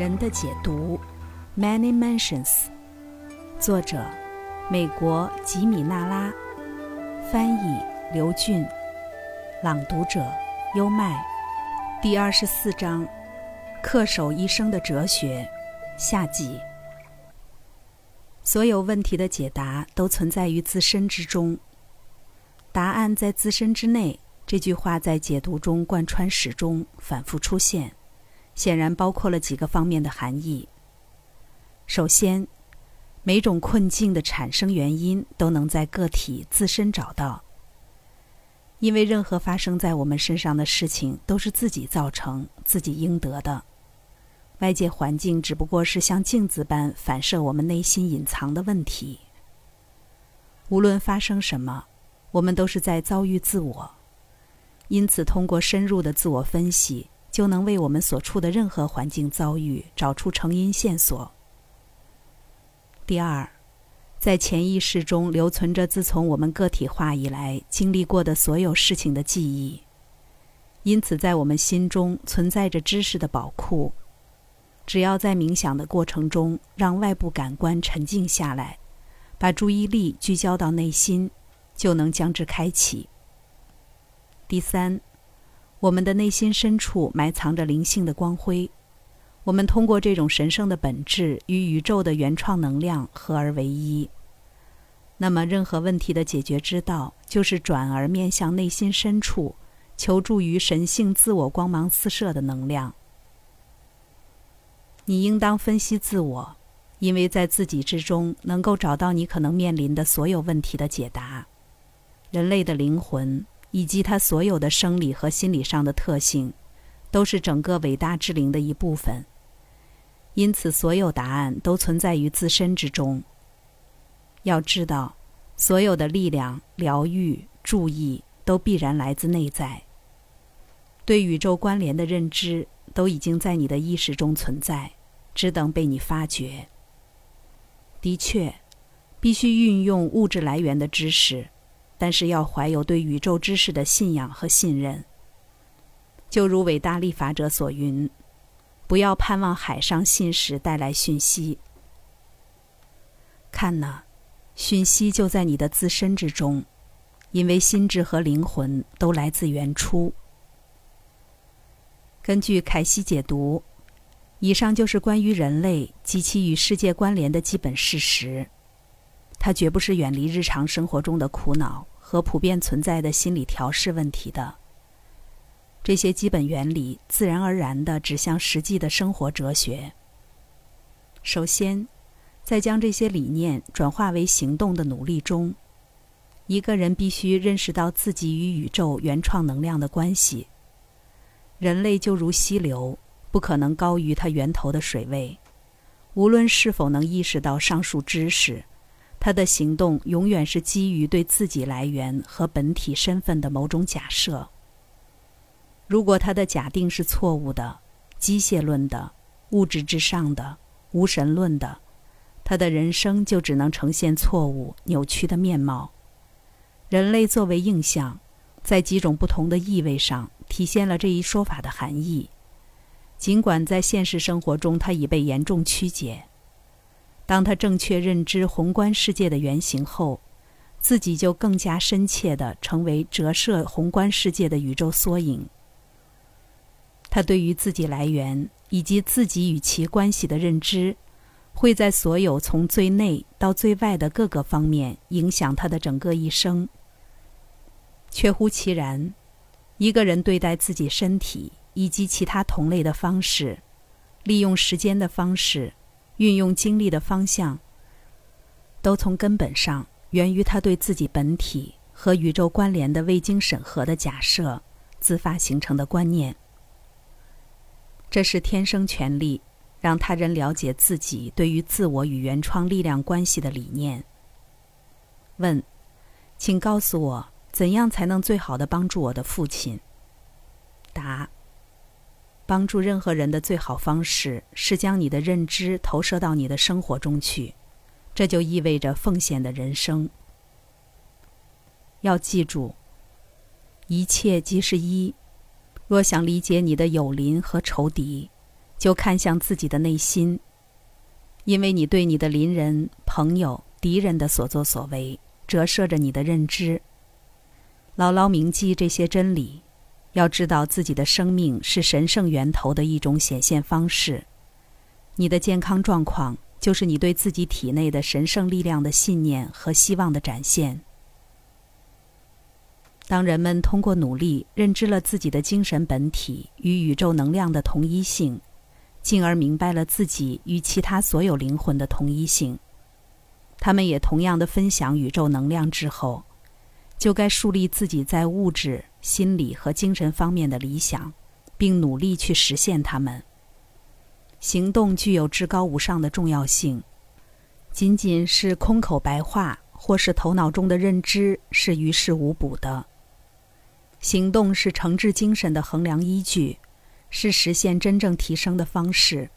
人的解读，Many Mansions，作者，美国吉米纳拉，翻译刘俊，朗读者优麦，第二十四章，恪守一生的哲学，下集。所有问题的解答都存在于自身之中，答案在自身之内。这句话在解读中贯穿始终，反复出现。显然包括了几个方面的含义。首先，每种困境的产生原因都能在个体自身找到，因为任何发生在我们身上的事情都是自己造成、自己应得的，外界环境只不过是像镜子般反射我们内心隐藏的问题。无论发生什么，我们都是在遭遇自我，因此通过深入的自我分析。就能为我们所处的任何环境遭遇找出成因线索。第二，在潜意识中留存着自从我们个体化以来经历过的所有事情的记忆，因此在我们心中存在着知识的宝库。只要在冥想的过程中让外部感官沉静下来，把注意力聚焦到内心，就能将之开启。第三。我们的内心深处埋藏着灵性的光辉，我们通过这种神圣的本质与宇宙的原创能量合而为一。那么，任何问题的解决之道，就是转而面向内心深处，求助于神性自我光芒四射的能量。你应当分析自我，因为在自己之中能够找到你可能面临的所有问题的解答。人类的灵魂。以及他所有的生理和心理上的特性，都是整个伟大之灵的一部分。因此，所有答案都存在于自身之中。要知道，所有的力量、疗愈、注意都必然来自内在。对宇宙关联的认知都已经在你的意识中存在，只等被你发掘。的确，必须运用物质来源的知识。但是要怀有对宇宙知识的信仰和信任，就如伟大立法者所云：“不要盼望海上信使带来讯息。看呐，讯息就在你的自身之中，因为心智和灵魂都来自原初。”根据凯西解读，以上就是关于人类及其与世界关联的基本事实。它绝不是远离日常生活中的苦恼。和普遍存在的心理调试问题的这些基本原理，自然而然地指向实际的生活哲学。首先，在将这些理念转化为行动的努力中，一个人必须认识到自己与宇宙原创能量的关系。人类就如溪流，不可能高于它源头的水位，无论是否能意识到上述知识。他的行动永远是基于对自己来源和本体身份的某种假设。如果他的假定是错误的、机械论的、物质至上的、无神论的，他的人生就只能呈现错误、扭曲的面貌。人类作为印象，在几种不同的意味上体现了这一说法的含义，尽管在现实生活中，它已被严重曲解。当他正确认知宏观世界的原型后，自己就更加深切地成为折射宏观世界的宇宙缩影。他对于自己来源以及自己与其关系的认知，会在所有从最内到最外的各个方面影响他的整个一生。确乎其然，一个人对待自己身体以及其他同类的方式，利用时间的方式。运用精力的方向，都从根本上源于他对自己本体和宇宙关联的未经审核的假设，自发形成的观念。这是天生权利，让他人了解自己对于自我与原创力量关系的理念。问，请告诉我，怎样才能最好的帮助我的父亲？帮助任何人的最好方式是将你的认知投射到你的生活中去，这就意味着奉献的人生。要记住，一切即是一。若想理解你的友邻和仇敌，就看向自己的内心，因为你对你的邻人、朋友、敌人的所作所为，折射着你的认知。牢牢铭记这些真理，要知道自己的生命是神圣源头的一种显现方式。你的健康状况，就是你对自己体内的神圣力量的信念和希望的展现。当人们通过努力认知了自己的精神本体与宇宙能量的同一性，进而明白了自己与其他所有灵魂的同一性，他们也同样的分享宇宙能量之后，就该树立自己在物质、心理和精神方面的理想，并努力去实现它们。行动具有至高无上的重要性，仅仅是空口白话或是头脑中的认知是于事无补的。行动是诚挚精神的衡量依据，是实现真正提升的方式。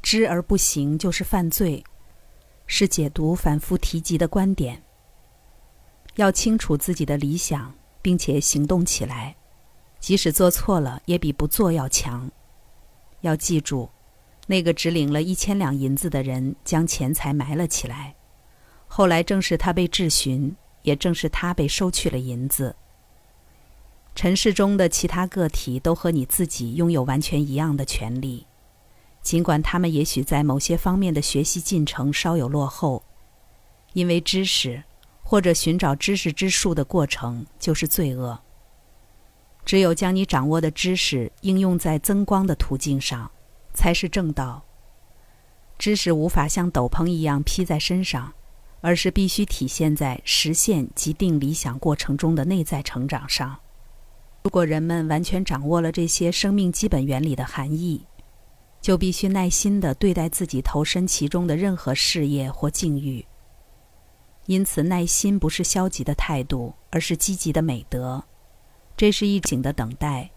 知而不行就是犯罪，是解读反复提及的观点。要清楚自己的理想，并且行动起来，即使做错了，也比不做要强。要记住，那个只领了一千两银子的人将钱财埋了起来，后来正是他被质询，也正是他被收去了银子。尘世中的其他个体都和你自己拥有完全一样的权利，尽管他们也许在某些方面的学习进程稍有落后，因为知识或者寻找知识之树的过程就是罪恶。只有将你掌握的知识应用在增光的途径上，才是正道。知识无法像斗篷一样披在身上，而是必须体现在实现及定理想过程中的内在成长上。如果人们完全掌握了这些生命基本原理的含义，就必须耐心地对待自己投身其中的任何事业或境遇。因此，耐心不是消极的态度，而是积极的美德。这是一景的等待，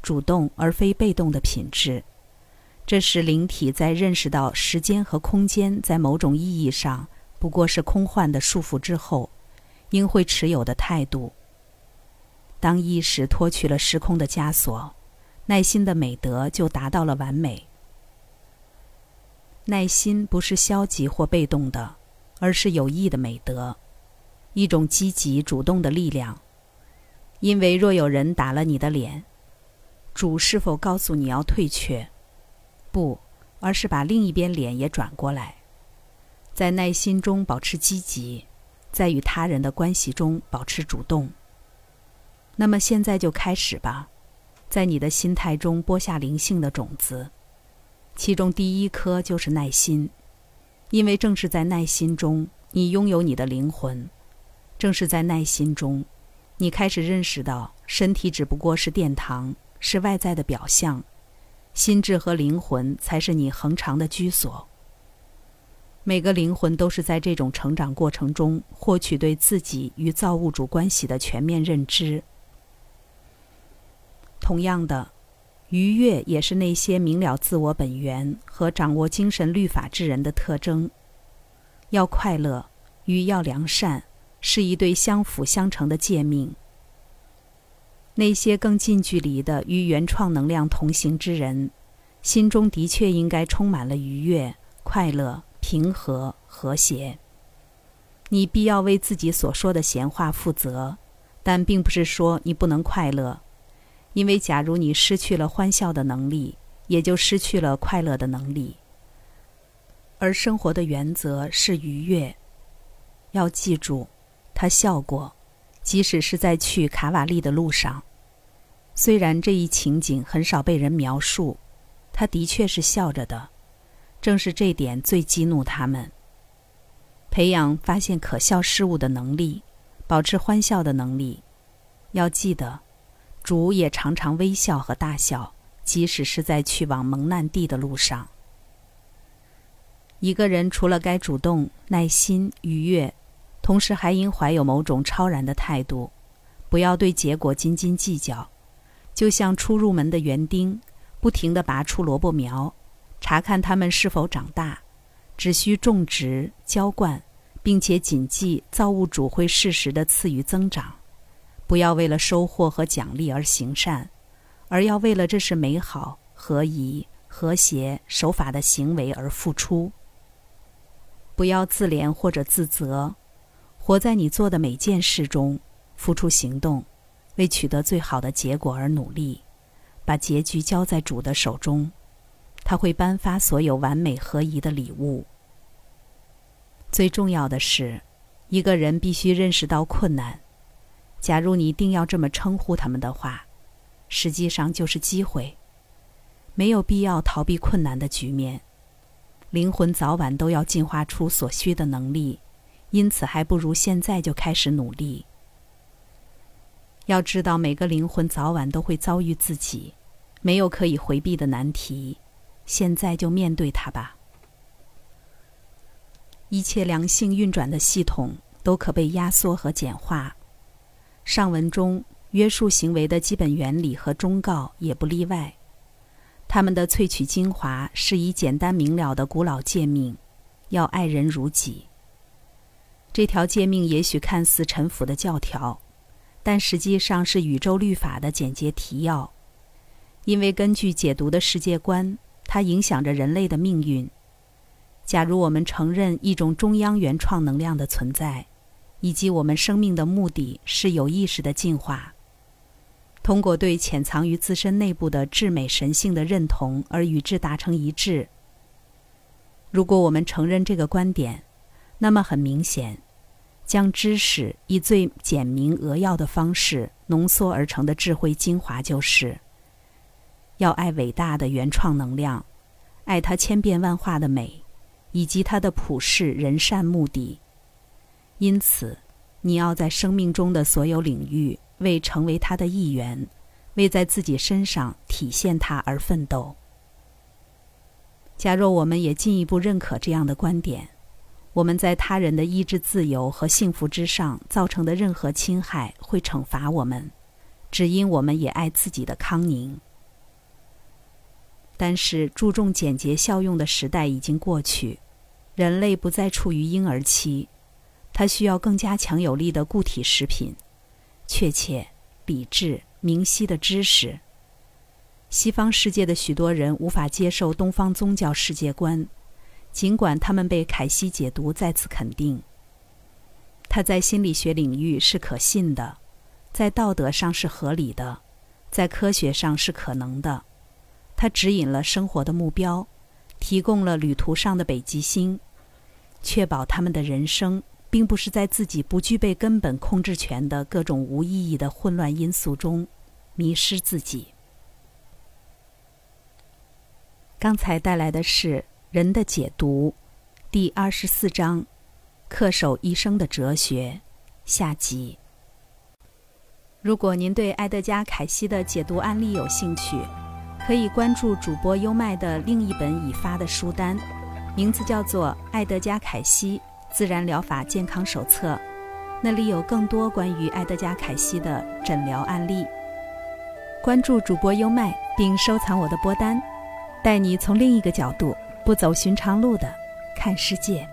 主动而非被动的品质。这是灵体在认识到时间和空间在某种意义上不过是空幻的束缚之后，应会持有的态度。当意识脱去了时空的枷锁，耐心的美德就达到了完美。耐心不是消极或被动的，而是有益的美德，一种积极主动的力量。因为若有人打了你的脸，主是否告诉你要退却？不，而是把另一边脸也转过来，在耐心中保持积极，在与他人的关系中保持主动。那么现在就开始吧，在你的心态中播下灵性的种子，其中第一颗就是耐心，因为正是在耐心中，你拥有你的灵魂；正是在耐心中，你开始认识到身体只不过是殿堂，是外在的表象，心智和灵魂才是你恒长的居所。每个灵魂都是在这种成长过程中获取对自己与造物主关系的全面认知。同样的，愉悦也是那些明了自我本源和掌握精神律法之人的特征。要快乐与要良善是一对相辅相成的诫命。那些更近距离的与原创能量同行之人，心中的确应该充满了愉悦、快乐、平和、和谐。你必要为自己所说的闲话负责，但并不是说你不能快乐。因为，假如你失去了欢笑的能力，也就失去了快乐的能力。而生活的原则是愉悦。要记住，他笑过，即使是在去卡瓦利的路上。虽然这一情景很少被人描述，他的确是笑着的。正是这点最激怒他们。培养发现可笑事物的能力，保持欢笑的能力。要记得。主也常常微笑和大笑，即使是在去往蒙难地的路上。一个人除了该主动、耐心、愉悦，同时还应怀有某种超然的态度，不要对结果斤斤计较。就像初入门的园丁，不停地拔出萝卜苗，查看它们是否长大，只需种植、浇灌，并且谨记造物主会适时地赐予增长。不要为了收获和奖励而行善，而要为了这是美好、合宜、和谐、守法的行为而付出。不要自怜或者自责，活在你做的每件事中，付出行动，为取得最好的结果而努力，把结局交在主的手中，他会颁发所有完美合宜的礼物。最重要的是，一个人必须认识到困难。假如你一定要这么称呼他们的话，实际上就是机会。没有必要逃避困难的局面。灵魂早晚都要进化出所需的能力，因此还不如现在就开始努力。要知道，每个灵魂早晚都会遭遇自己，没有可以回避的难题，现在就面对它吧。一切良性运转的系统都可被压缩和简化，上文中约束行为的基本原理和忠告也不例外。他们的萃取精华是以简单明了的古老诫命，要爱人如己。这条诫命也许看似陈腐的教条，但实际上是宇宙律法的简洁提要。因为根据解读的世界观，它影响着人类的命运。假如我们承认一种中央原创能量的存在，以及我们生命的目的是有意识的进化。通过对潜藏于自身内部的至美神性的认同而与之达成一致。如果我们承认这个观点，那么很明显，将知识以最简明扼要的方式浓缩而成的智慧精华，就是要爱伟大的原创能量，爱它千变万化的美，以及它的普世仁善目的。因此，你要在生命中的所有领域。为成为他的一员，为在自己身上体现他而奋斗。假若我们也进一步认可这样的观点，我们在他人的意志自由和幸福之上造成的任何侵害会惩罚我们，只因我们也爱自己的康宁。但是，注重简洁效用的时代已经过去，人类不再处于婴儿期，他需要更加强有力的固体食品。确切、理智、明晰的知识。西方世界的许多人无法接受东方宗教世界观，尽管他们被凯西解读再次肯定。他在心理学领域是可信的，在道德上是合理的，在科学上是可能的。他指引了生活的目标，提供了旅途上的北极星，确保他们的人生。并不是在自己不具备根本控制权的各种无意义的混乱因素中迷失自己。刚才带来的是《人的解读》第二十四章“恪守一生的哲学”下集。如果您对埃德加·凯西的解读案例有兴趣，可以关注主播优麦的另一本已发的书单，名字叫做《埃德加·凯西》。自然疗法健康手册，那里有更多关于埃德加·凯西的诊疗案例。关注主播优麦，并收藏我的播单，带你从另一个角度、不走寻常路的看世界。